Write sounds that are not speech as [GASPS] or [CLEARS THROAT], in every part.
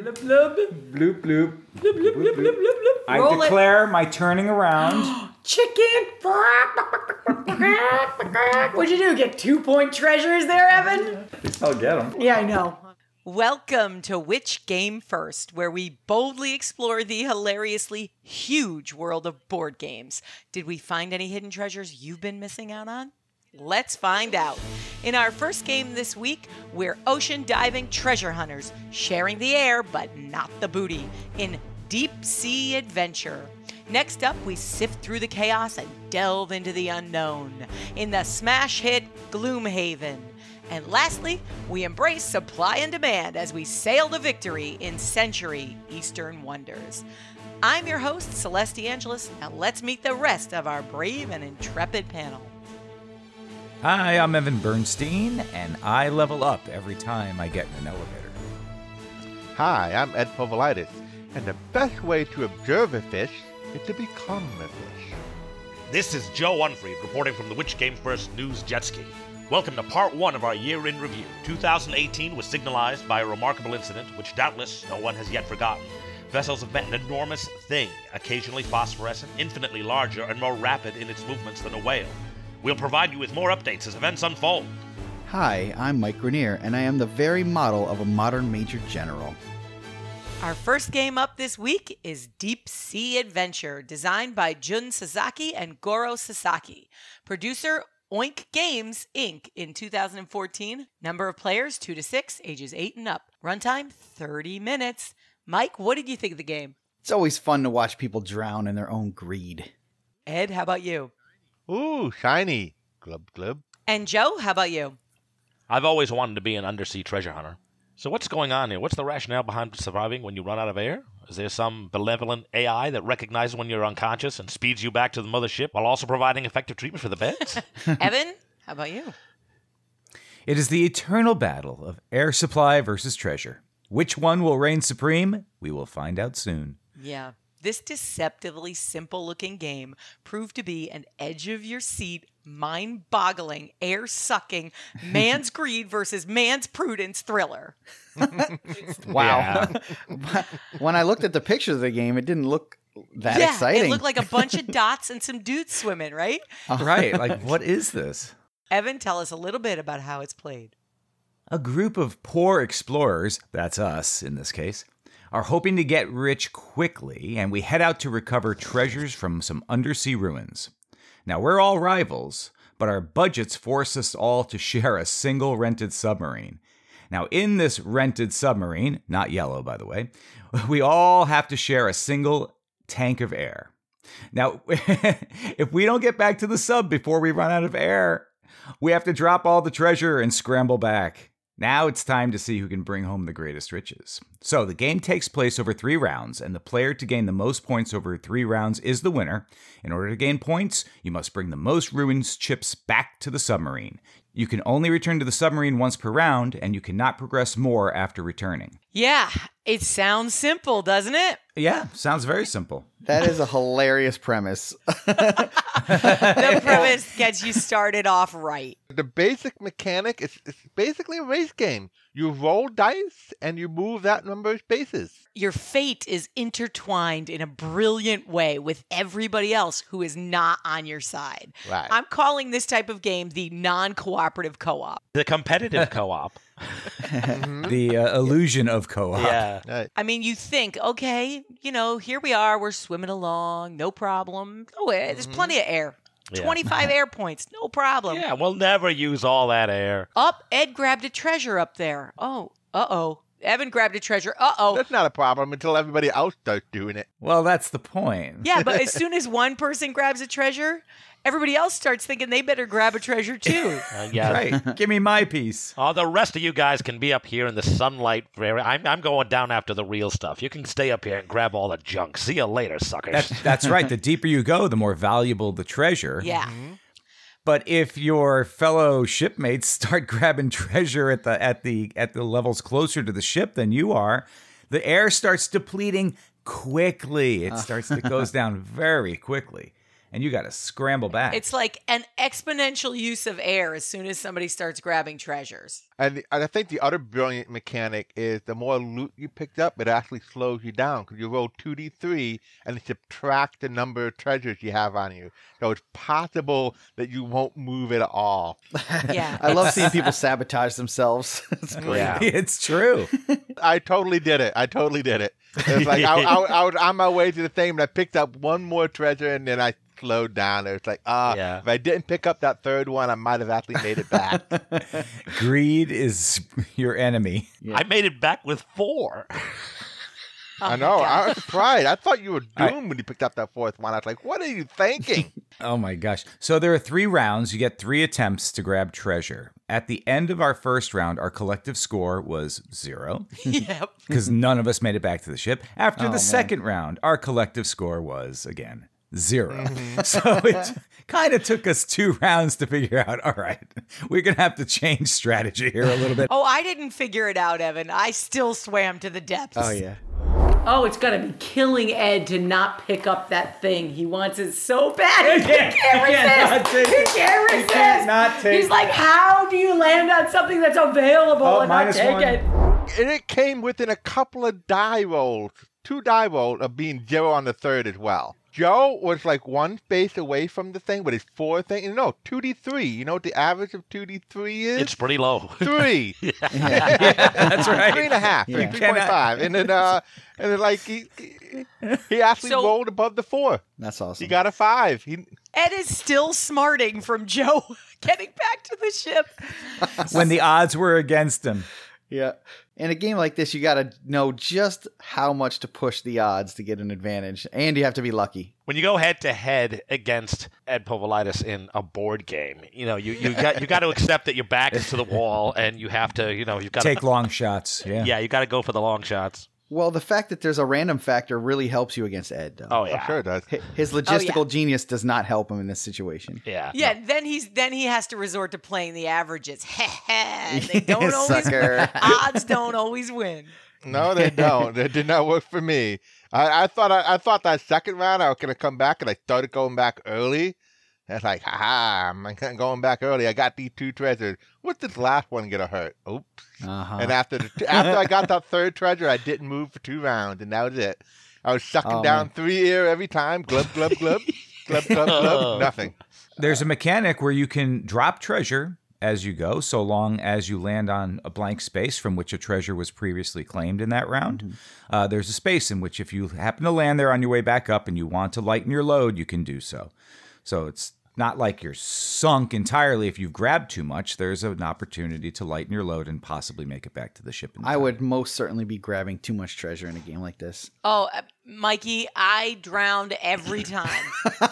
Bloop, bloop. Bloop, bloop. Bloop, bloop, bloop, bloop, bloop, bloop. I Roll it. declare my turning around. [GASPS] Chicken. What'd you do? Get two point treasures there, Evan? I'll get them. Yeah, I know. Welcome to Which Game First, where we boldly explore the hilariously huge world of board games. Did we find any hidden treasures you've been missing out on? Let's find out. In our first game this week, we're ocean diving treasure hunters, sharing the air but not the booty in Deep Sea Adventure. Next up, we sift through the chaos and delve into the unknown in the smash hit Gloomhaven. And lastly, we embrace supply and demand as we sail to victory in Century Eastern Wonders. I'm your host, Celeste Angelis. Now let's meet the rest of our brave and intrepid panel. Hi, I'm Evan Bernstein, and I level up every time I get in an elevator. Hi, I'm Ed Povolitis, and the best way to observe a fish is to become a fish. This is Joe Unfried reporting from the Which Game First News Jet Ski. Welcome to part one of our year in review. 2018 was signalized by a remarkable incident, which doubtless no one has yet forgotten. Vessels have met an enormous thing, occasionally phosphorescent, infinitely larger, and more rapid in its movements than a whale. We'll provide you with more updates as events unfold. Hi, I'm Mike Grenier, and I am the very model of a modern Major General. Our first game up this week is Deep Sea Adventure, designed by Jun Sasaki and Goro Sasaki. Producer Oink Games Inc. in 2014. Number of players 2 to 6, ages 8 and up. Runtime 30 minutes. Mike, what did you think of the game? It's always fun to watch people drown in their own greed. Ed, how about you? Ooh, shiny. Glub glub. And Joe, how about you? I've always wanted to be an undersea treasure hunter. So what's going on here? What's the rationale behind surviving when you run out of air? Is there some benevolent AI that recognizes when you're unconscious and speeds you back to the mothership while also providing effective treatment for the beds? [LAUGHS] Evan, how about you? It is the eternal battle of air supply versus treasure. Which one will reign supreme? We will find out soon. Yeah. This deceptively simple looking game proved to be an edge of your seat, mind boggling, air sucking, [LAUGHS] man's greed versus man's prudence thriller. [LAUGHS] Wow. [LAUGHS] when I looked at the pictures of the game, it didn't look that yeah, exciting. It looked like a bunch of dots and some dudes swimming, right? Uh-huh. right, like what is this? Evan, tell us a little bit about how it's played. A group of poor explorers, that's us in this case, are hoping to get rich quickly, and we head out to recover treasures from some undersea ruins. Now, we're all rivals, but our budgets force us all to share a single rented submarine. Now, in this rented submarine, not yellow by the way, [LAUGHS] we all have to share a single tank of air. Now, [LAUGHS] if we don't get back to the sub before we run out of air, we have to drop all the treasure and scramble back. Now it's time to see who can bring home the greatest riches. So the game takes place over three rounds, and the player to gain the most points over three rounds is the winner. In order to gain points, you must bring the most ruins chips back to the submarine. You can only return to the submarine once per round, and you cannot progress more after returning. Yeah, it sounds simple, doesn't it? Yeah, sounds very simple. that is a hilarious premise. [LAUGHS] The premise gets you started off right. The basic mechanic is, is basically a race game. You roll dice and you move that number of spaces. Your fate is intertwined in a brilliant way with everybody else who is not on your side. Right. I'm calling this type of game the non cooperative co op. the competitive co-op. [LAUGHS] The uh, illusion of co op. Yeah. Right. I mean, you think, okay, you know, here we are, we're swimming along, no problem. Oh, eh, there's plenty of air. Yeah. 25 [LAUGHS] air points, no problem. Yeah, we'll never use all that air. Up, Ed grabbed a treasure up there. Oh, uh oh. Evan grabbed a treasure. Uh oh. That's not a problem until everybody else starts doing it. Well, that's the point. Yeah, but as [LAUGHS] soon as one person grabs a treasure, everybody else starts thinking they better grab a treasure too. [LAUGHS] Uh, yeah. Right. Give me my piece. Oh, the rest of you guys can be up here in the sunlight. I'm, I'm going down after the real stuff. You can stay up here and grab all the junk. See you later, suckers. That's, that's right. The [LAUGHS] deeper you go, the more valuable the treasure. Yeah. But if your fellow shipmates [LAUGHS] start grabbing treasure at the at the at the levels closer to the ship than you are, the air starts depleting quickly. It uh. starts it [LAUGHS] goes down very quickly. And you got to scramble back. It's like an exponential use of air as soon as somebody starts grabbing treasures. And, and I think the other brilliant mechanic is the more loot you picked up, it actually slows you down because you roll 2d3 and it subtracts the number of treasures you have on you. So it's possible that you won't move at all. [LAUGHS] Yeah. I love [LAUGHS] seeing people sabotage themselves. [LAUGHS] it's great. Yeah. it's true. I totally did it. I totally did it. It's like I, I, I was on my way to the thing, and I picked up one more treasure, and then I slowed down. It's like, ah, Yeah. if I didn't pick up that third one, I might have actually made it back. [LAUGHS] Greed is your enemy. I made it back with four. Oh I know. I was surprised. I thought you were I- doomed when you picked up that fourth one. I was like, what are you thinking? [LAUGHS] Oh my gosh. So there are three rounds. You get three attempts to grab treasure. At the end of our first round, our collective score was zero [LAUGHS] yep. because none of us made it back to the ship. After Oh, the man. second round, our collective score was again 0 mm-hmm. [LAUGHS] So it kind of took us two rounds to figure out all right, we're going to have to change strategy here a little bit. [LAUGHS] Oh, I didn't figure it out, Evan. I still swam to the depths. Oh yeah. Oh, it's gotta be killing Ed to not pick up that thing. He wants it so bad. He can't, He can't resist. He can't He resist. can't not take He's it. like, how do you land on something that's available Oh, and not take one. it? and it came within a couple of die rolls, two die rolls of being zero on the third as well. Joe was like one space away from the thing with his four thing. No, 2d3. You know what the average of 2d3 is? It's pretty low. [LAUGHS] three. [LAUGHS] [LAUGHS] That's right. Three and a half, three, Yeah. 3.5. And then, uh, and then like, he, he, he actually So- rolled above the four. That's awesome. He got a five. He, Ed is still smarting from Joe getting back to the ship. when the odds were against him. Yeah. In a game like this, you got to know just how much to push the odds to get an advantage, and you have to be lucky. when you go head to head against Ed Povolitis in a board game, you know you, you got you got to accept that your back is to the wall and you have to you know you've got to Take to long shots. Yeah. yeah you got to go for the long shots. Well, the fact that there's a random factor really helps you against Ed. Though. Oh I'm yeah, sure it does. His oh, logistical genius does not help him in this situation. yeah, Yeah, then he's then he has to resort to playing the averages. [LAUGHS] they [LAUGHS] don't always Sucker. odds don't always win. No, they [LAUGHS] don't. It did not work for me. I, I thought I, I thought that second round I was gonna come back, and I started going back early. And it's like, haha, I'm [LAUGHS] going back early. I got these two treasures. What's this last one gonna hurt? Oops. Uh-huh. And after the, [LAUGHS] after I got that third treasure, I didn't move for two rounds, and that was it. I was sucking Oh, down man. three ear every time. Glub glub glub, glub glub [LAUGHS] glub. Nothing. There's a mechanic where you can drop treasure as you go, so long as you land on a blank space from which a treasure was previously claimed in that round. Uh, there's a space in which, if you happen to land there on your way back up and you want to lighten your load, you can do so. So it's not like you're sunk entirely if you've grabbed too much. There's an opportunity to lighten your load and possibly make it back to the ship. In I time. would most certainly be grabbing too much treasure in a game like this. Oh, Mikey, I drowned every time.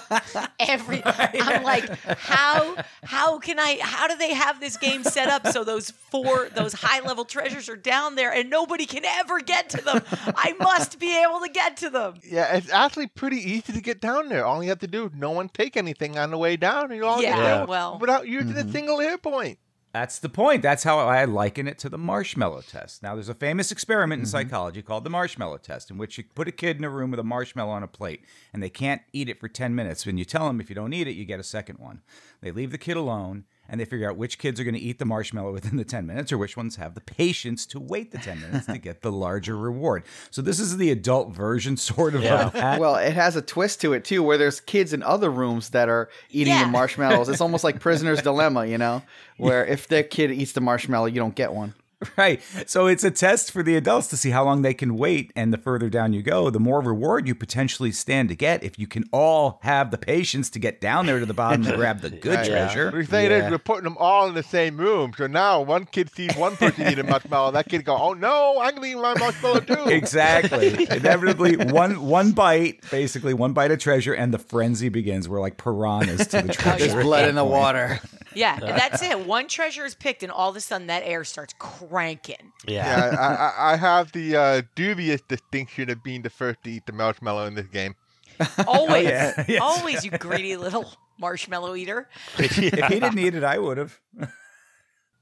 [LAUGHS] every I'm like, how how can I how do they have this game set up so those four those high level treasures are down there and nobody can ever get to them? I must be able to get to them. Yeah, it's actually pretty easy to get down there. All you have to do no one take anything on the way down, and you all Yeah, get do well- without using a mm-hmm. single air point. That's the point. That's how I liken it to the marshmallow test. Now, there's a famous experiment in mm-hmm. psychology called the marshmallow test, in which you put a kid in a room with a marshmallow on a plate, and they can't eat it for 10 minutes. When you tell them if you don't eat it, you get a second one. They leave the kid alone, and they figure out which kids are going to eat the marshmallow [LAUGHS] within the 10 minutes, or which ones have the patience to wait the 10 [LAUGHS] minutes to get the larger reward. So, this is the adult version, [LAUGHS] sort of, of that. Well, it has a twist to it too, where there's kids in other rooms that are eating Yeah. the marshmallows. It's almost like prisoner's dilemma, you know, where if the kid eats the marshmallow, you don't get one. [LAUGHS] Right. So it's a test for the adults to see how long they can wait. And the further down you go, the more reward you potentially stand to get if you can all have the patience to get down there to the bottom and grab the [LAUGHS] good treasure. The thing Yeah. is, we're putting them all in the same room. So now one kid sees one person eat a [LAUGHS] marshmallow, that kid go, "Oh no, I'm gonna eat my marshmallow too." Exactly. Inevitably, one one bite, basically one bite of treasure, and the frenzy begins. We're like piranhas to the treasure. There's blood in the water. Yeah, and that's it. One treasure is picked, and all of a sudden that air starts cranking. yeah. Yeah, I, I, [LAUGHS] I have the uh, dubious distinction of being the first to eat the marshmallow in this game. [LAUGHS] Always, yeah. Yes. always, you greedy little marshmallow eater. [LAUGHS] if he didn't eat it, I would have.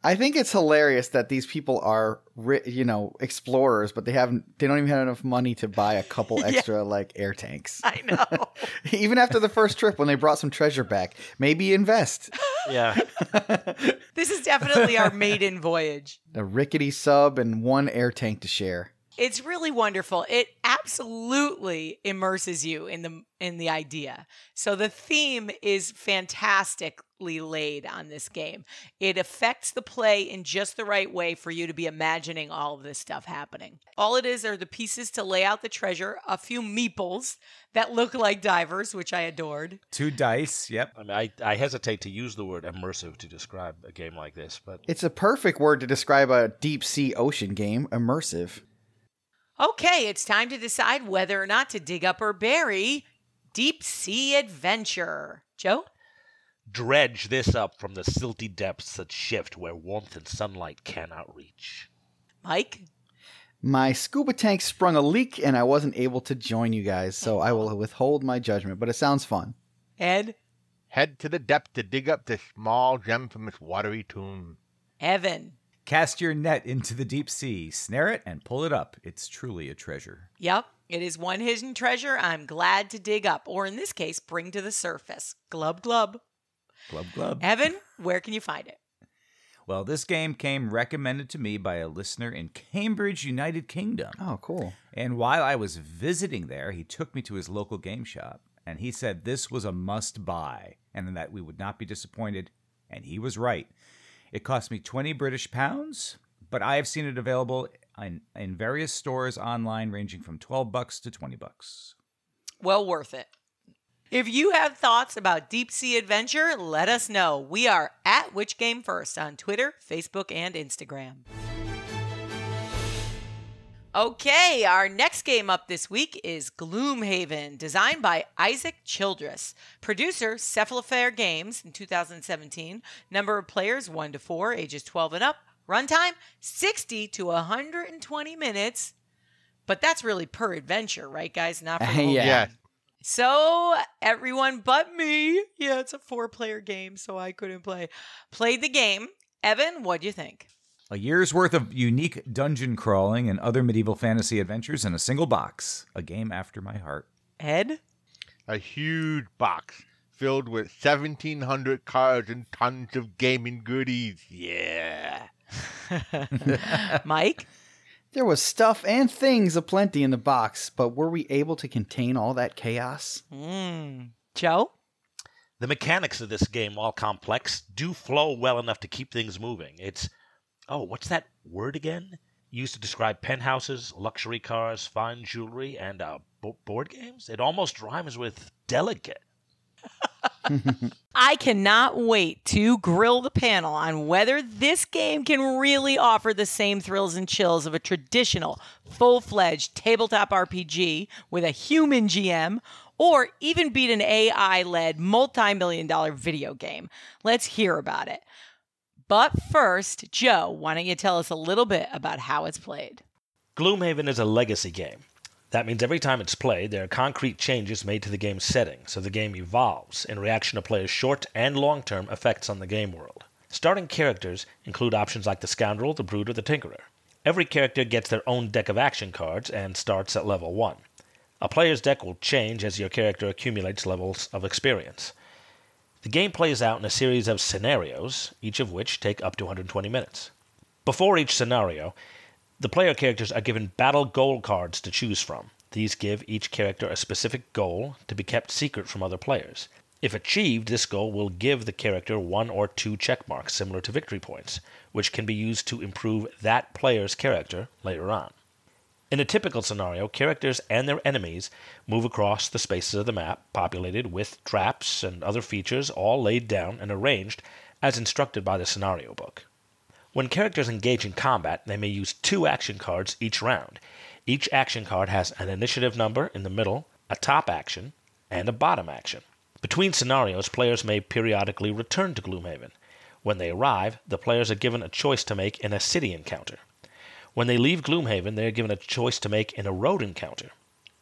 I think it's hilarious that these people are, you know, explorers, but they haven't. They don't even have enough money to buy a couple [LAUGHS] Yeah. extra like air tanks. I know. [LAUGHS] even after the first trip, when they brought some treasure back, maybe invest. [LAUGHS] Yeah. this is definitely our maiden voyage. A rickety sub and one air tank to share. It's really wonderful. It absolutely immerses you in the in the idea. So the theme is fantastically laid on this game. It affects the play in just the right way for you to be imagining all of this stuff happening. All it is are the pieces to lay out the treasure, a few meeples that look like divers, which I adored. Two dice. Yep. I mean, I, I hesitate to use the word immersive to describe a game like this, but It's a perfect word to describe a deep sea ocean game. Immersive. Okay, it's time to decide whether or not to dig up or bury Deep Sea Adventure. Joe? dredge this up from the silty depths that shift where warmth and sunlight cannot reach. Mike? My scuba tank sprung a leak and I wasn't able to join you guys, so I will withhold my judgment, but it sounds fun. Ed? Head to the depth to dig up this small gem from its watery tomb. Evan? Cast your net into the deep sea, snare it, and pull it up. It's truly a treasure. Yep, it is one hidden treasure I'm glad to dig up, or in this case, bring to the surface. Glub, glub. Glub glub. Evan, where can you find it? Well, this game came recommended to me by a listener in Cambridge, United Kingdom. Oh, cool. And while I was visiting there, he took me to his local game shop and he said this was a must buy and that we would not be disappointed. And he was right. It cost me 20 British pounds, but I have seen it available in, in various stores online ranging from 12 bucks to 20 bucks. Well worth it. If you have thoughts about deep sea adventure, let us know. We are at Which Game First on Twitter, Facebook, and Instagram. Okay, our next game up this week is Gloomhaven, designed by Isaac Childress. Producer, Cephalofair Games in 2017. Number of players 1 to 4, ages 12 and up. Runtime 60 to 120 minutes. But that's really per adventure, right, guys? Not for the [LAUGHS] whole Yeah. Yes. so everyone but me, yeah, it's a four-player game, so I couldn't play. Played the game. Evan, what do you think? A year's worth of unique dungeon crawling and other medieval fantasy adventures in a single box. A game after my heart. Ed? A huge box filled with 1,700 cards and tons of gaming goodies. Yeah. [LAUGHS] Mike? There was stuff and things aplenty in the box, but were we able to contain all that chaos? Mm. Joe? The mechanics of this game, while complex, do flow well enough to keep things moving. It's, oh, what's that word again? Used to describe penthouses, luxury cars, fine jewelry, and uh, bo- board games? It almost rhymes with delicate. [LAUGHS] I cannot wait to grill the panel on whether this game can really offer the same thrills and chills of a traditional, full fledged tabletop RPG with a human GM, or even beat an AI led multi million dollar video game. Let's hear about it. But first, Joe, why don't you tell us a little bit about how it's played? Gloomhaven is a legacy game. That means every time it's played, there are concrete changes made to the game's setting, so the game evolves in reaction to players' short and long term effects on the game world. Starting characters include options like the Scoundrel, the or the Tinkerer. Every character gets their own deck of action cards and starts at level 1. A player's deck will change as your character accumulates levels of experience. The game plays out in a series of scenarios, each of which take up to 120 minutes. Before each scenario, the player characters are given battle goal cards to choose from. These give each character a specific goal to be kept secret from other players. If achieved, this goal will give the character one or two check marks similar to victory points, which can be used to improve that player's character later on. In a typical scenario, characters and their enemies move across the spaces of the map, populated with traps and other features all laid down and arranged as instructed by the scenario book. When characters engage in combat, they may use two action cards each round. Each action card has an initiative number in the middle, a top action, and a bottom action. Between scenarios, players may periodically return to Gloomhaven. When they arrive, the players are given a choice to make in a city encounter. When they leave Gloomhaven, they are given a choice to make in a road encounter.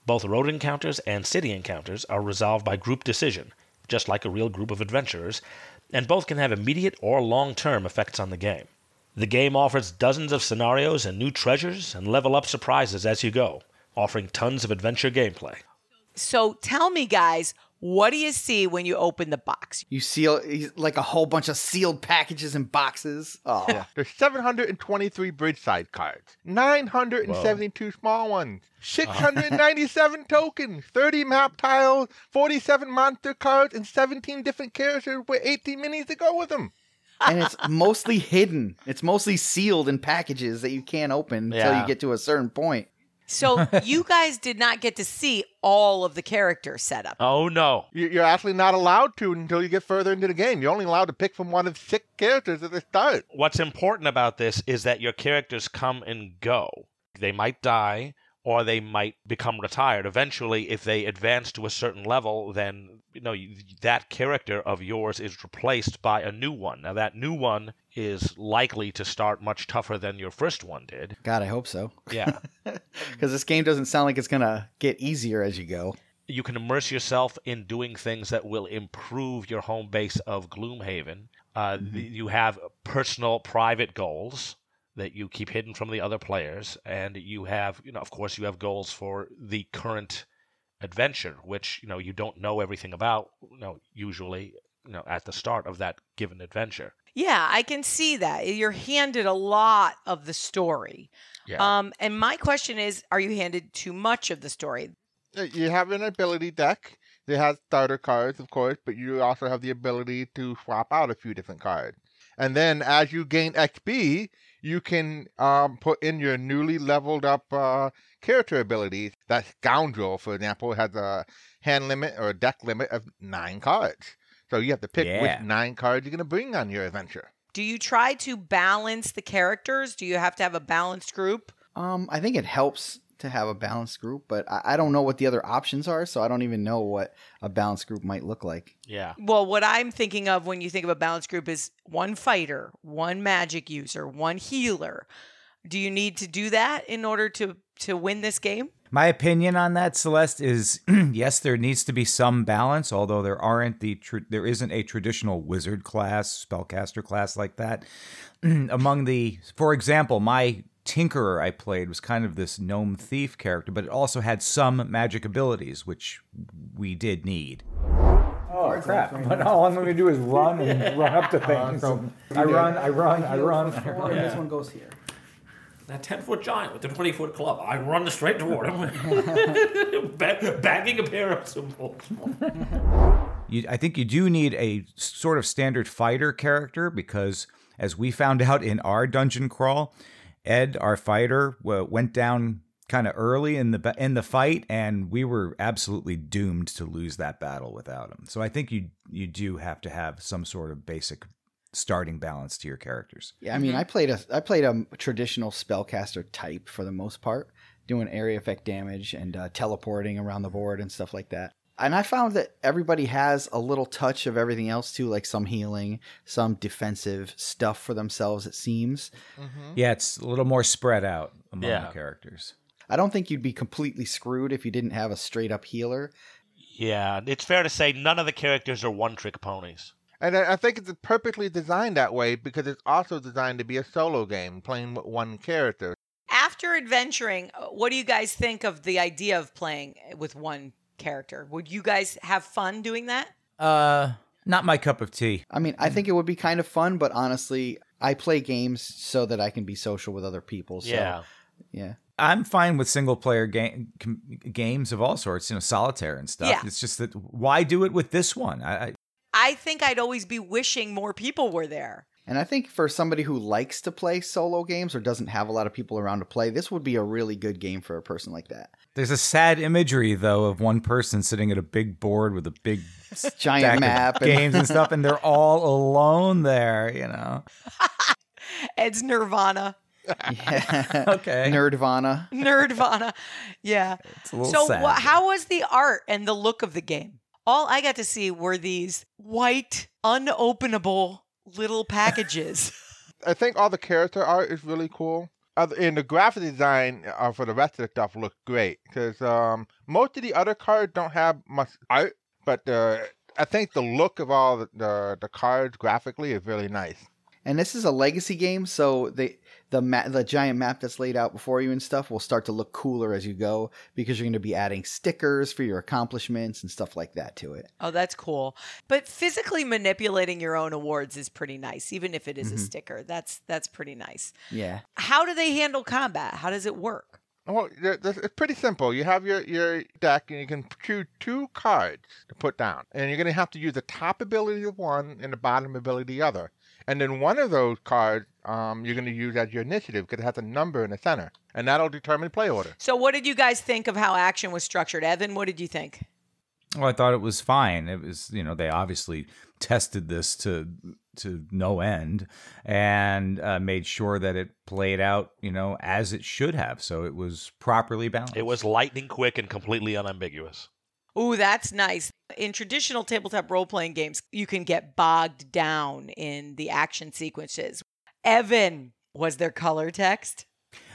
Both road encounters and city encounters are resolved by group decision, just like a real group of adventurers, and both can have immediate or long term effects on the game. The game offers dozens of scenarios and new treasures and level up surprises as you go, offering tons of adventure gameplay. So tell me, guys, what do you see when you open the box? You seal like a whole bunch of sealed packages and boxes. Oh, Yeah. There's 723 bridge side cards, 972 small ones, 697 [LAUGHS] tokens, 30 map tiles, 47 monster cards, and 17 different characters with 18 minis to go with them. [LAUGHS] and it's mostly hidden. It's mostly sealed in packages that you can't open until you get to a certain point. So you [LAUGHS] guys did not get to see all of the character setup. Oh no. You- You're actually not allowed to until you get further into the game. You're only allowed to pick from one of six characters at the start. What's important about this is that your characters come and go. They might die or they might become retired. Eventually, if they advance to a certain level, then you know that character of yours is replaced by a new one. Now that new one is likely to start much tougher than your first one did. God, I hope so. Yeah. [LAUGHS] Because this game doesn't sound like it's gonna get easier as you go. you can immerse yourself in doing things that will improve your home base of Gloomhaven. Uh, th- you have personal, private goals that you keep hidden from the other players, and you have, you know, of course, you have goals for the current adventure, which you know you don't know everything about. You know, usually, you know, at the start of that given adventure. Yeah, I can see that. You're handed a lot of the story. Yeah. Um, and my question is, are you handed too much of the story? Uh, You have an ability deck. It has starter cards, of course, but you also have the ability to swap out a few different cards. And then as you gain XP, you can um, put in your newly leveled up uh, character abilities. That Scoundrel, for example, has a hand limit or a deck limit of nine cards. So you have to pick Yeah. which nine cards you're going to bring on your adventure. Do you try to balance the characters? Do you have to have a balanced group? Um, I think it helps to have a balanced group, but I, I don't know what the other options are, so I don't even know what a balanced group might look like. yeah. Well, what I'm thinking of when you think of a balanced group is one fighter, one magic user, one healer. Do you need to do that in order to to win this game? My opinion on that, Celeste, is [CLEARS THROAT] yes, there needs to be some balance. Although there aren't the tr- there isn't a traditional wizard class, spellcaster class like that. [CLEARS THROAT] Among the, for example, my tinkerer I played was kind of this gnome thief character, but it also had some magic abilities, which we did need. Oh crap! [LAUGHS] But all I'm going to do is run and [LAUGHS] run up to uh, things. I run, I run, I run. This [LAUGHS] one goes here. That 10 foot giant with the 20 foot club. I run straight toward him, ba- bagging a pair of cymbals. You, I think you do need a sort of standard fighter character because, as we found out in our dungeon crawl, Ed, our fighter, w- went down kind of early in the in the fight, and we were absolutely doomed to lose that battle without him. So I think you you do have to have some sort of basic starting balance to your characters. Yeah, I mean, I played a I played a traditional spellcaster type for the most part, doing area effect damage and uh, teleporting around the board and stuff like that. And I found that everybody has a little touch of everything else too, like some healing, some defensive stuff for themselves. It seems. Yeah, it's a little more spread out among Yeah. the characters. I don't think you'd be completely screwed if you didn't have a straight up healer. Yeah. It's fair to say none of the characters are one trick ponies. And I I think it's perfectly designed that way because it's also designed to be a solo game, playing with one character. After adventuring, uh, what do you guys think of the idea of playing with one character? Would you guys have fun doing that? Uh, not my cup of tea. I mean, I think it would be kind of fun, but honestly, I play games so that I can be social with other people. So, Yeah. yeah. I'm fine with single player game games of all sorts, you know, solitaire and stuff. Yeah. It's just that why do it with this one? I, I I think I'd always be wishing more people were there. And I think for somebody who likes to play solo games or doesn't have a lot of people around to play, this would be a really good game for a person like that. There's a sad imagery though of one person sitting at a big board with a big [LAUGHS] Giant stack of map and games and stuff, and they're [LAUGHS] all alone there. You know. [LAUGHS] Ed's Nirvana. yeah. Okay. Nerdvana. Nerdvana. Yeah. It's a little So, sad. wha- how was the art and the look of the game? All I got to see were these white, unopenable little packages. I think all the character art is really cool. Other, and the graphic design uh, for the rest of the stuff looks great because um, most of the other cards don't have much art, but I think the look of all the, the the cards graphically is really nice. And this is a legacy game, so the the ma- the giant map that's laid out before you and stuff will start to look cooler as you go because you're going to be adding stickers for your accomplishments and stuff like that to it. Oh, that's cool. But physically manipulating your own awards is pretty nice, even if it is a mm-hmm. sticker. That's that's pretty nice. Yeah. How do they handle combat? How does it work? Well, th- th- it's pretty simple. You have your, your deck, and you can choose two cards to put down. And you're going to have to use the top ability of one and the bottom ability of the other. And then one of those cards um, you're going to use as your initiative because it has a number in the center. And that'll determine play order. So, what did you guys think of how action was structured? Evan, what did you think? Well, I thought it was fine. It was, you know, they obviously tested this to to no end and uh, made sure that it played out, you know, as it should have. So it was properly balanced. It was lightning quick and completely unambiguous. Ooh, that's nice. In traditional tabletop role playing games, you can get bogged down in the action sequences. Evan, was there color text?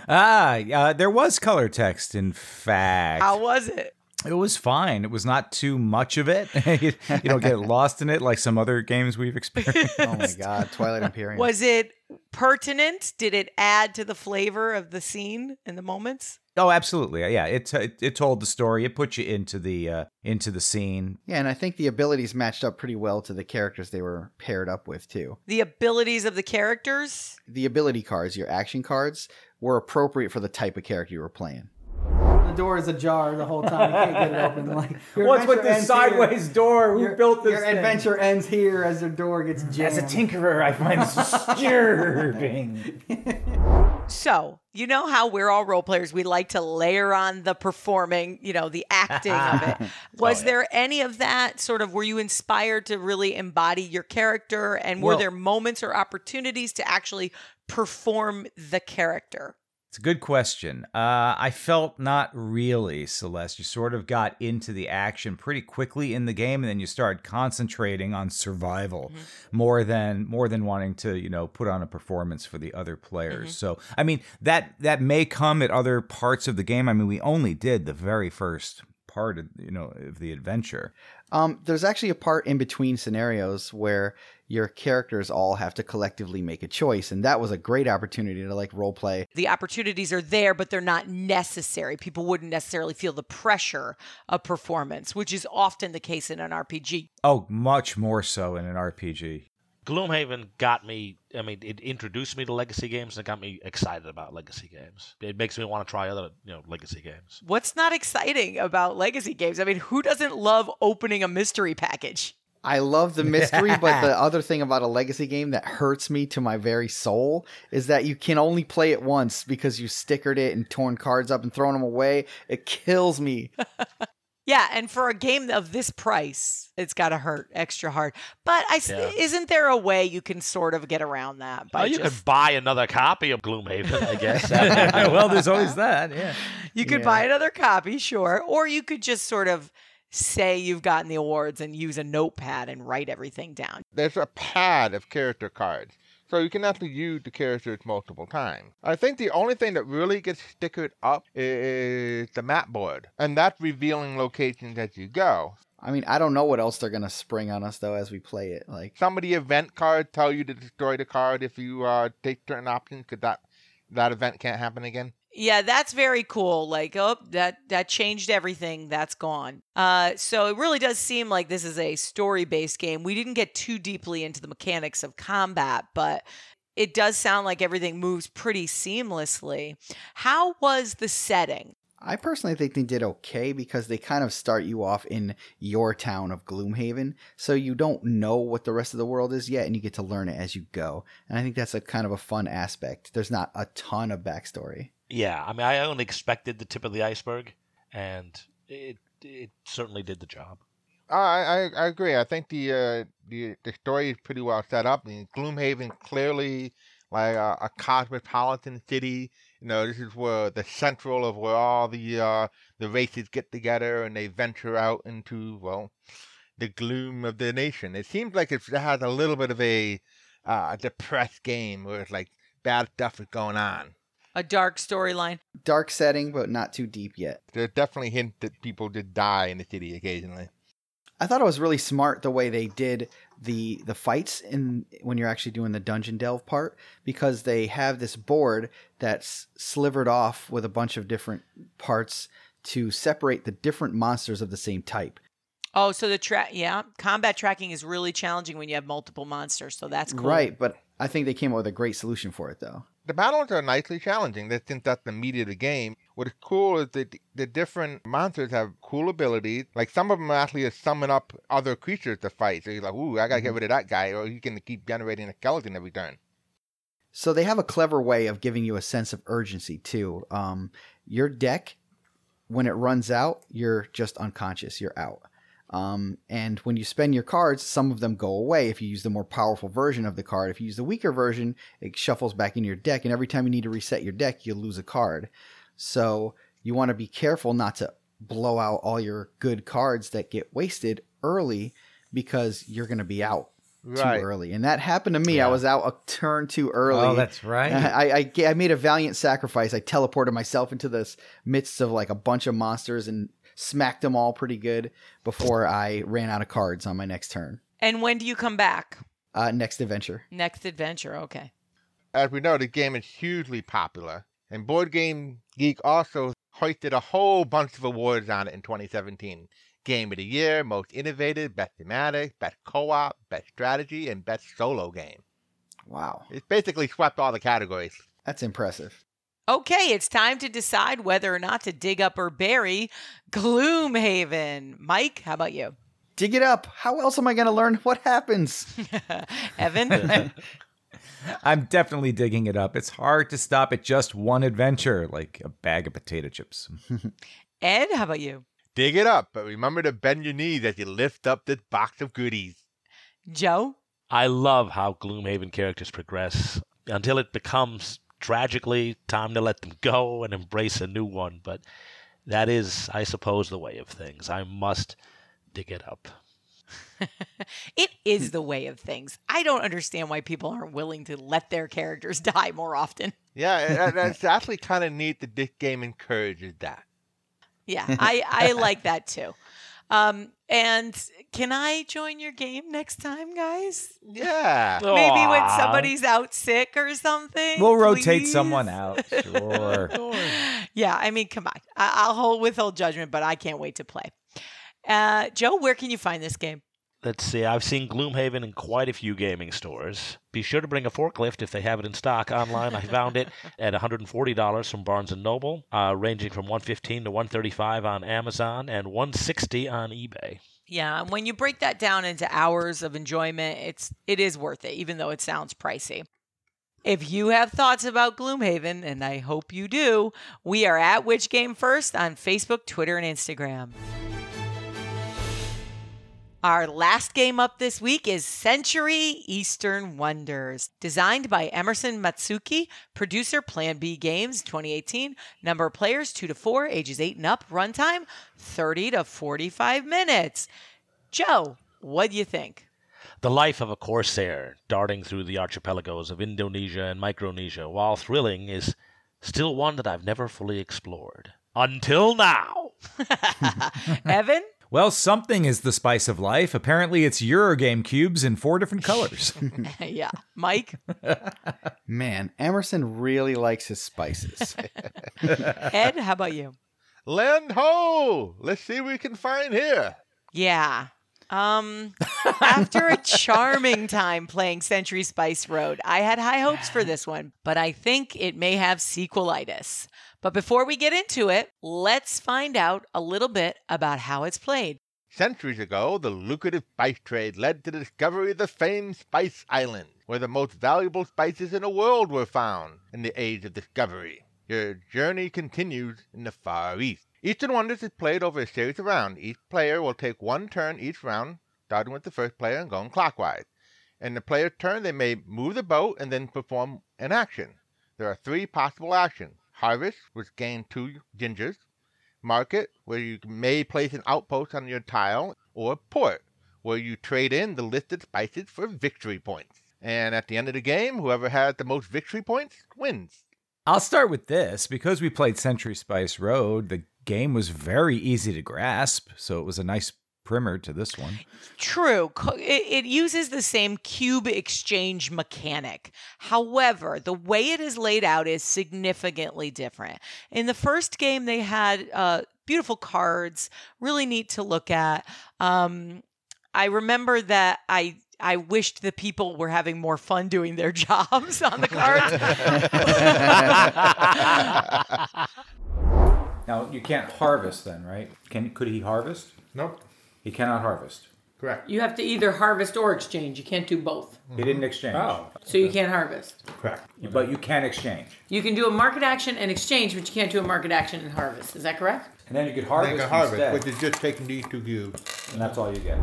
Ah, uh, there was color text. In fact, How was it? it was fine. It was not too much of it. [LAUGHS] you, you don't get [LAUGHS] lost in it like some other games we've experienced. Oh my god, Twilight Imperium. Was it pertinent? Did it add to the flavor of the scene and the moments? Oh, absolutely. Yeah, it, it it told the story. It put you into the uh, into the scene. Yeah, and I think the abilities matched up pretty well to the characters they were paired up with too. The abilities of the characters? The ability cards, your action cards, were appropriate for the type of character you were playing. The door is ajar the whole time. You can't get it open. Like [LAUGHS] What's with adventure this ends here. sideways door? Who Your- built this Your thing? adventure ends here as the door gets jammed. As a tinkerer, I find this [LAUGHS] disturbing. [LAUGHS] So, you know how we're all role players. We like to layer on the performing, you know, the acting of it. [LAUGHS] Oh, Was yeah. there any of that sort of, were you inspired to really embody your character? And were Well- there moments or opportunities to actually perform the character? It's a good question. Uh, I felt not really, Celeste. You sort of got into the action pretty quickly in the game, and then you started concentrating on survival more than more than wanting to, you know, put on a performance for the other players. So, I mean, that that may come at other parts of the game. I mean, we only did the very first part of you know of the adventure. Um, there's actually a part in between scenarios where your characters all have to collectively make a choice, and that was a great opportunity to like role play. The opportunities are there, but they're not necessary. People wouldn't necessarily feel the pressure of performance, which is often the case in an RPG. Oh, much more so in an RPG. Gloomhaven got me. I mean, it introduced me to legacy games and got me excited about legacy games. It makes me want to try other, you know, legacy games. What's not exciting about legacy games? I mean, who doesn't love opening a mystery package? I love the mystery, but the [LAUGHS] other thing about a legacy game that hurts me to my very soul is that you can only play it once because you stickered it and torn cards up and thrown them away. It kills me. [LAUGHS] Yeah, and for a game of this price, it's got to hurt extra hard. But I Yeah. isn't there a way you can sort of get around that? By Oh, you just, could buy another copy of Gloomhaven, I guess. [LAUGHS] well, there's always that. Yeah. you could Yeah. buy another copy, sure, or you could just sort of say you've gotten the awards and use a notepad and write everything down. There's a pad of character cards. So you can actually use the characters multiple times. I think the only thing that really gets stickered up is the map board. And that's revealing locations as you go. I mean, I don't know what else they're gonna spring on us though as we play it. Like, Some of the event cards tell you to destroy the card if you uh, take certain options because that, that event can't happen again. Yeah, that's very cool. Like, oh, that that changed everything. That's gone. Uh, so it really does seem like this is a story-based game. We didn't get too deeply into the mechanics of combat, but it does sound like everything moves pretty seamlessly. How was the setting? I personally think they did okay because they kind of start you off in your town of Gloomhaven, so you don't know what the rest of the world is yet, and you get to learn it as you go. And I think that's a kind of a fun aspect. There's not a ton of backstory. Yeah, I mean, I only expected the tip of the iceberg, and it it certainly did the job. I, I I agree. I think the uh, the the story is pretty well set up. I mean, Gloomhaven clearly like a, a cosmopolitan city. You know, this is where the central of where all the uh, the races get together and they venture out into well, the gloom of the nation. It seems like it has a little bit of a uh, depressed game where it's like bad stuff is going on. A dark storyline. Dark setting, but not too deep yet. There's definitely hint that people did die in the city occasionally. I thought it was really smart the way they did the the fights in when you're actually doing the dungeon delve part because they have this board that's slivered off with a bunch of different parts to separate the different monsters of the same type. Oh, so the track, yeah, combat tracking is really challenging when you have multiple monsters. So that's cool. Right, but I think they came up with a great solution for it though. The battles are nicely challenging. That since that's the meat of the game. What is cool is that the different monsters have cool abilities. Like some of them actually summon up other creatures to fight. So you're like, ooh, I gotta get rid of that guy, or you can keep generating a skeleton every turn. So they have a clever way of giving you a sense of urgency too. Um, your deck, when it runs out, you're just unconscious. You're out. Um, and when you spend your cards, some of them go away if you use the more powerful version of the card. If you use the weaker version, it shuffles back in your deck, and every time you need to reset your deck, you lose a card. So you want to be careful not to blow out all your good cards that get wasted early because you're going to be out Right. too early. And that happened to me. I was out a turn too early. Oh, that's right. [LAUGHS] I, I, I made a valiant sacrifice. I teleported myself into this midst of like a bunch of monsters and smacked them all pretty good before I ran out of cards on my next turn. And when do you come back? Uh, next adventure. Next adventure. Okay. As we know, the game is hugely popular, and Board Game Geek also hoisted a whole bunch of awards on it in 2017. Game of the Year, Most Innovative, Best Thematic, Best Co-op, Best Strategy, and Best Solo Game. Wow. It's basically swept all the categories. That's impressive. Okay, it's time to decide whether or not to dig up or bury Gloomhaven. Mike, how about you? Dig it up. How else am I going to learn what happens? [LAUGHS] Evan? [LAUGHS] I'm definitely digging it up. It's hard to stop at just one adventure, like a bag of potato chips. [LAUGHS] Ed, how about you? Dig it up, but remember to bend your knees as you lift up this box of goodies. Joe? I love how Gloomhaven characters progress until it becomes tragically time to let them [LAUGHS] go and embrace a new one. But that is, I suppose, the way of things. I must dig it up. [LAUGHS] It is the way of things. I don't understand why people aren't willing to let their characters [LAUGHS] die more often. Yeah, it- it's actually kind of neat that this game encourages that. Yeah, I, I like that too. Um, and can I join your game next time, guys? Yeah. Maybe when somebody's out sick or something. We'll rotate please? someone out. [LAUGHS] Sure. yeah, I mean, come on. I- I'll hold withhold judgment, but I can't wait to play. Uh, Joe, where can you find this game? Let's see, I've seen Gloomhaven in quite a few gaming stores. Be sure to bring a forklift if they have it in stock. Online, I found it [LAUGHS] at $140 from Barnes & Noble, uh, ranging from 115 to 135 on Amazon and 160 on eBay. Yeah, and when you break that down into hours of enjoyment, it's it is worth it, even though it sounds pricey. If you have thoughts about Gloomhaven, and I hope you do, we are at Which Game First on Facebook, Twitter, and Instagram. Our last game up this week is Century Eastern Wonders, designed by Emerson Matsuuchi, producer Plan B Games 2018. Number of players 2 to 4, ages 8 and up, runtime 30 to 45 minutes. Joe, what do you think? The life of a corsair darting through the archipelagos of Indonesia and Micronesia, while thrilling, is still one that I've never fully explored. Until now. [LAUGHS] Evan? Well, something is the spice of life. Apparently, it's Eurogame cubes in four different colors. [LAUGHS] [LAUGHS] yeah. Mike? Man, Emerson really likes his spices. [LAUGHS] Ed, how about you? Land ho! Let's see what we can find here. Yeah. Um, after a charming time playing Century Spice Road, I had high hopes for this one, but I think it may have sequelitis. But before we get into it, let's find out a little bit about how it's played. Centuries ago, the lucrative spice trade led to the discovery of the famed Spice Island, where the most valuable spices in the world were found in the age of discovery. Your journey continues in the Far East. Eastern Wonders is played over a series of rounds. Each player will take one turn each round, starting with the first player and going clockwise. In the player's turn, they may move the boat and then perform an action. There are three possible actions. Harvest, which gain two gingers. Market, where you may place an outpost on your tile, or port, where you trade in the listed spices for victory points. And at the end of the game, whoever has the most victory points wins. I'll start with this. Because we played Century Spice Road, the game was very easy to grasp, so it was a nice primer to this one. True. It, it uses the same cube exchange mechanic. However, the way it is laid out is significantly different. In the first game, they had uh, beautiful cards, really neat to look at. Um, I remember that I. I wished the people were having more fun doing their [LAUGHS] jobs on the cards. [LAUGHS] Now you can't harvest then, right? Can could he harvest? Nope. He cannot harvest. Correct. You have to either harvest or exchange. You can't do both. He didn't exchange. Oh. So you can't harvest. Correct. But you can exchange, You can do a market action and exchange, but you can't do a market action and harvest. Is that correct? and then you could harvest, Make a harvest, instead, which is just taking these two cubes. and that's all you get.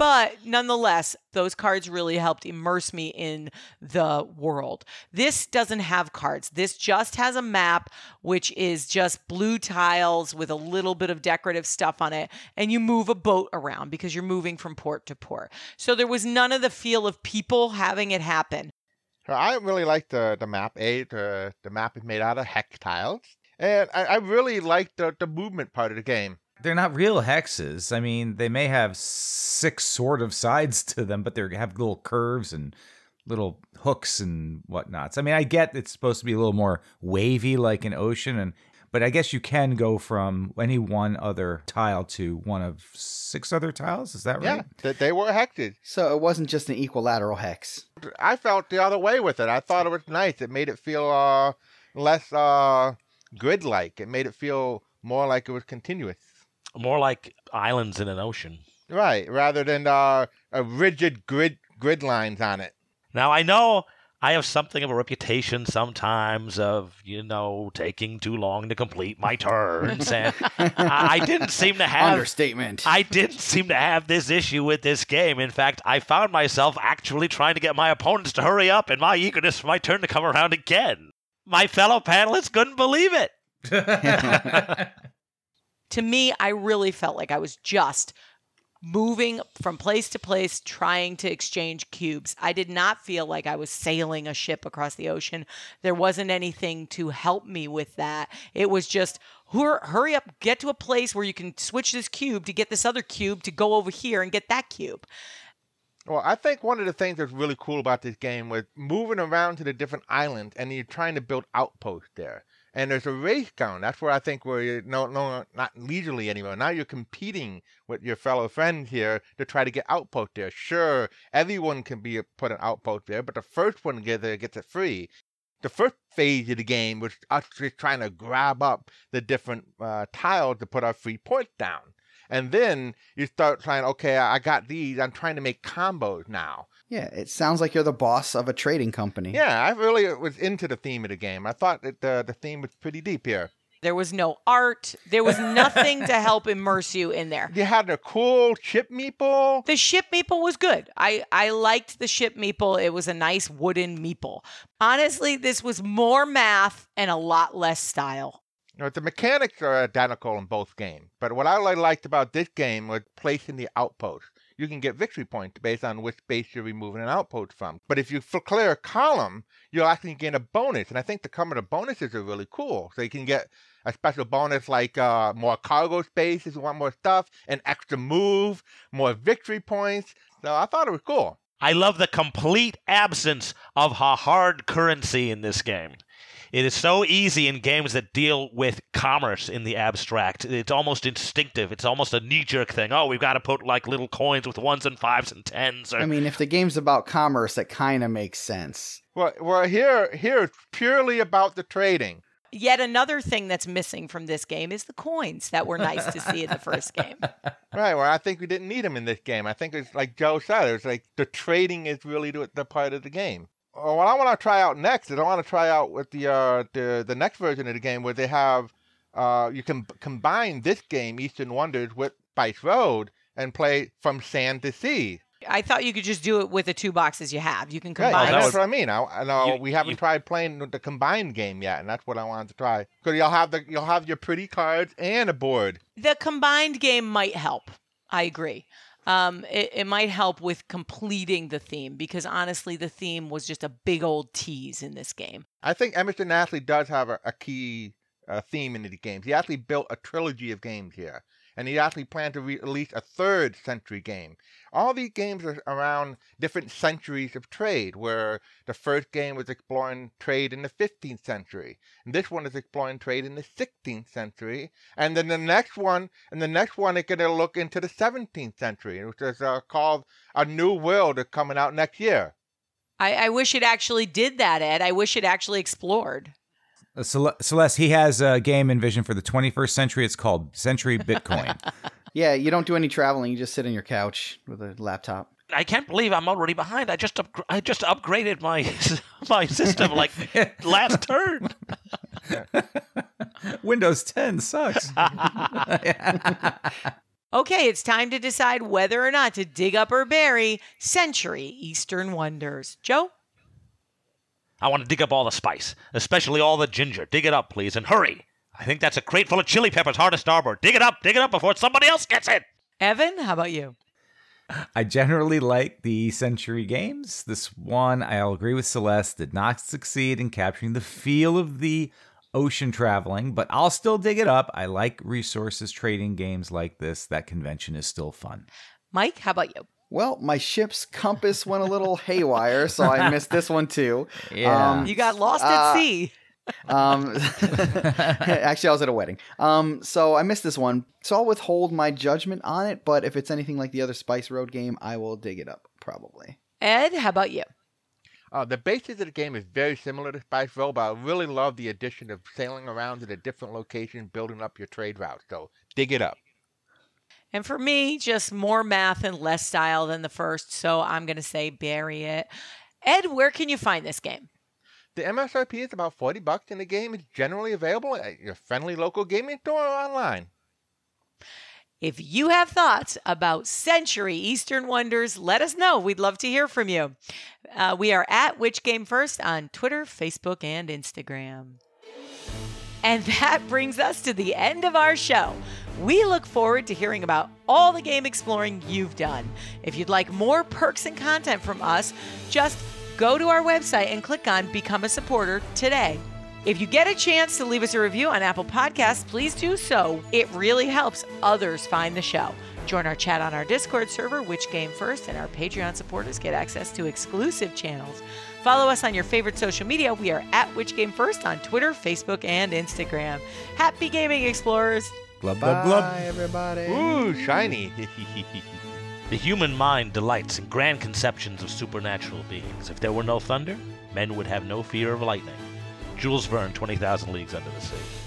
But nonetheless, those cards really helped immerse me in the world. This doesn't have cards. This just has a map, which is just blue tiles with a little bit of decorative stuff on it. And you move a boat around because you're moving from port to port. So there was none of the feel of people having it happen. I really like the, the map. A, the, the map is made out of hex tiles. And I, I really like the, the movement part of the game. They're not real hexes. I mean, they may have six sort of sides [LAUGHS] to them, but they have little curves and little hooks and whatnots. I mean, I get it's supposed to be a little more wavy like an ocean, and but I guess you can go from any one other tile to one of six other tiles. Is that right? Yeah, that they were hexes. So it wasn't just an equilateral hex. I felt the other way with it. I thought it was nice. It made it feel uh, less uh, grid like. It made it feel more like it was continuous. More like islands in an ocean. Right, rather than uh, a rigid grid grid lines on it. Now I know I have something of a reputation sometimes of you know taking too long to complete my turns, [LAUGHS] and I I didn't seem to have Understatement. I didn't seem to have this issue with this game. In fact, I found myself actually trying to get my opponents to hurry up in my eagerness for my turn to come around again. My fellow panelists couldn't believe it. [LAUGHS] [LAUGHS] To me, I really felt like I was just moving from place to place trying to exchange cubes. I did not feel like I was sailing a ship across the ocean. There wasn't anything to help me with that. It was just hurry up, get to a place where you can switch this cube to get this other cube to go over here and get that cube. Well, I think one of the things that's really cool about this game was moving around to the different islands, and you're trying to build outposts there. And there's a race going. That's where I think you're no, no, not leisurely anymore. Now you're competing with your fellow friends here to try to get outposts there. Sure, everyone can be put an outpost there, but the first one to get there gets it free. The first phase of the game was us just trying to grab up the different uh, tiles to put our free points down. And then you start trying, okay, I got these. I'm trying to make combos now. Yeah, it sounds like you're the boss of a trading company. Yeah, I really was into the theme of the game. I thought that the, the theme was pretty deep here. There was no art. There was nothing to help immerse you in there. You had a cool ship meeple. The ship meeple was good. I, I liked the ship meeple. It was a nice wooden meeple. Honestly, this was more math and a lot less style. You know, the mechanics are identical in both games, but what I really liked about this game was placing the outposts. You can get victory points based on which base you're removing an outpost from. But if you clear a column, you'll actually gain a bonus, and I think the common of bonuses are really cool. So you can get a special bonus like uh, more cargo space if you want more stuff, an extra move, more victory points. So I thought it was cool. I love the complete absence of a hard currency in this game. It is so easy in games that deal with commerce in the abstract. It's almost instinctive. It's almost a knee jerk thing. Oh, we've got to put like little coins with ones and fives and tens. Or, I mean, if the game's about commerce, that kind of makes sense. Well, well here, here it's purely about the trading. Yet another thing that's missing from this game is the coins that were nice to see in the first [LAUGHS] game. Right. Well, I think we didn't need them in this game. I think it's like Joe said. It's like the trading is really the, the part of the game. What I want to try out next is I want to try out with the uh, the the next version of the game where they have uh, you can b- combine this game Eastern Wonders with Spice Road and play from sand to sea. I thought you could just do it with the two boxes you have. You can Right, combine. that's was- what I mean. I, I know You- we haven't you- tried playing the combined game yet, and that's what I wanted to try. Because you'll have the you'll have your pretty cards and a board. the combined game might help. I agree. Um, it, it might help with completing the theme because honestly, the theme was just a big old tease in this game. I think Emerson Matsuuchi does have a, a key uh, theme in the games. He actually built a trilogy of games here, and he actually planned to release a third century game. All these games are around different centuries of trade, where the first game was exploring trade in the 15th century, and this one is exploring trade in the 16th century, and then the next one, and the next one is going to look into the 17th century, which is uh, called A New World, coming out next year. I, I wish it actually did that, Ed. I wish it actually explored. Uh, Cel- Celeste, he has a game envisioned for the 21st century. It's called Century Bitcoin. [LAUGHS] Yeah, you don't do any traveling. You just sit on your couch with a laptop. I can't believe I'm already behind. I just up- I just upgraded my [LAUGHS] my system like [LAUGHS] last turn. Windows 10 sucks. Okay, it's time to decide whether or not to dig up or bury Century Eastern Wonders. Joe? I want to dig up all the spice, especially all the ginger. Dig it up, please, and hurry. I think that's a crate full of chili peppers hard to starboard. Dig it up, dig it up before somebody else gets it. Evan, how about you? I generally like the Century games. This one, I'll agree with Celeste, did not succeed in capturing the feel of the ocean traveling, but I'll still dig it up. I like resources trading games like this. That convention is still fun. Mike, how about you? Well, my ship's compass went a little haywire, so I missed this one too. [LAUGHS] Yeah. Um, You got lost at uh, sea. um, [LAUGHS] [LAUGHS] actually, I was at a wedding. Um, so I missed this one. So I'll withhold my judgment on it. But if it's anything like the other Spice Road game, I will dig it up probably. Ed, how about you? Uh, the basis of the game is very similar to Spice Road, but I really love the addition of sailing around to a different location, building up your trade route. So dig it up. And for me, just more math and less style than the first, so I'm going to say bury it. Ed, where can you find this game? The MSRP is about 40 bucks, and the game is generally available at your friendly local gaming store or online. If you have thoughts about Century Eastern Wonders, let us know. We'd love to hear from you. Uh, we are at Which Game First on Twitter, Facebook, and Instagram. And that brings us to the end of our show. We look forward to hearing about all the game exploring you've done. If you'd like more perks and content from us, just go to our website and click on Become a Supporter today. If you get a chance to leave us a review on Apple Podcasts, please do so. It really helps others find the show. Join our chat on our Discord server, Which Game First, and our Patreon supporters get access to exclusive channels. Follow us on your favorite social media. We are at Which Game First on Twitter, Facebook, and Instagram. Happy gaming, explorers! Glub, glub, glub. Bye, everybody. Ooh, shiny. [LAUGHS] The human mind delights in grand conceptions of supernatural beings. If there were no thunder, men would have no fear of lightning. Jules Verne, 20,000 Leagues Under the Sea.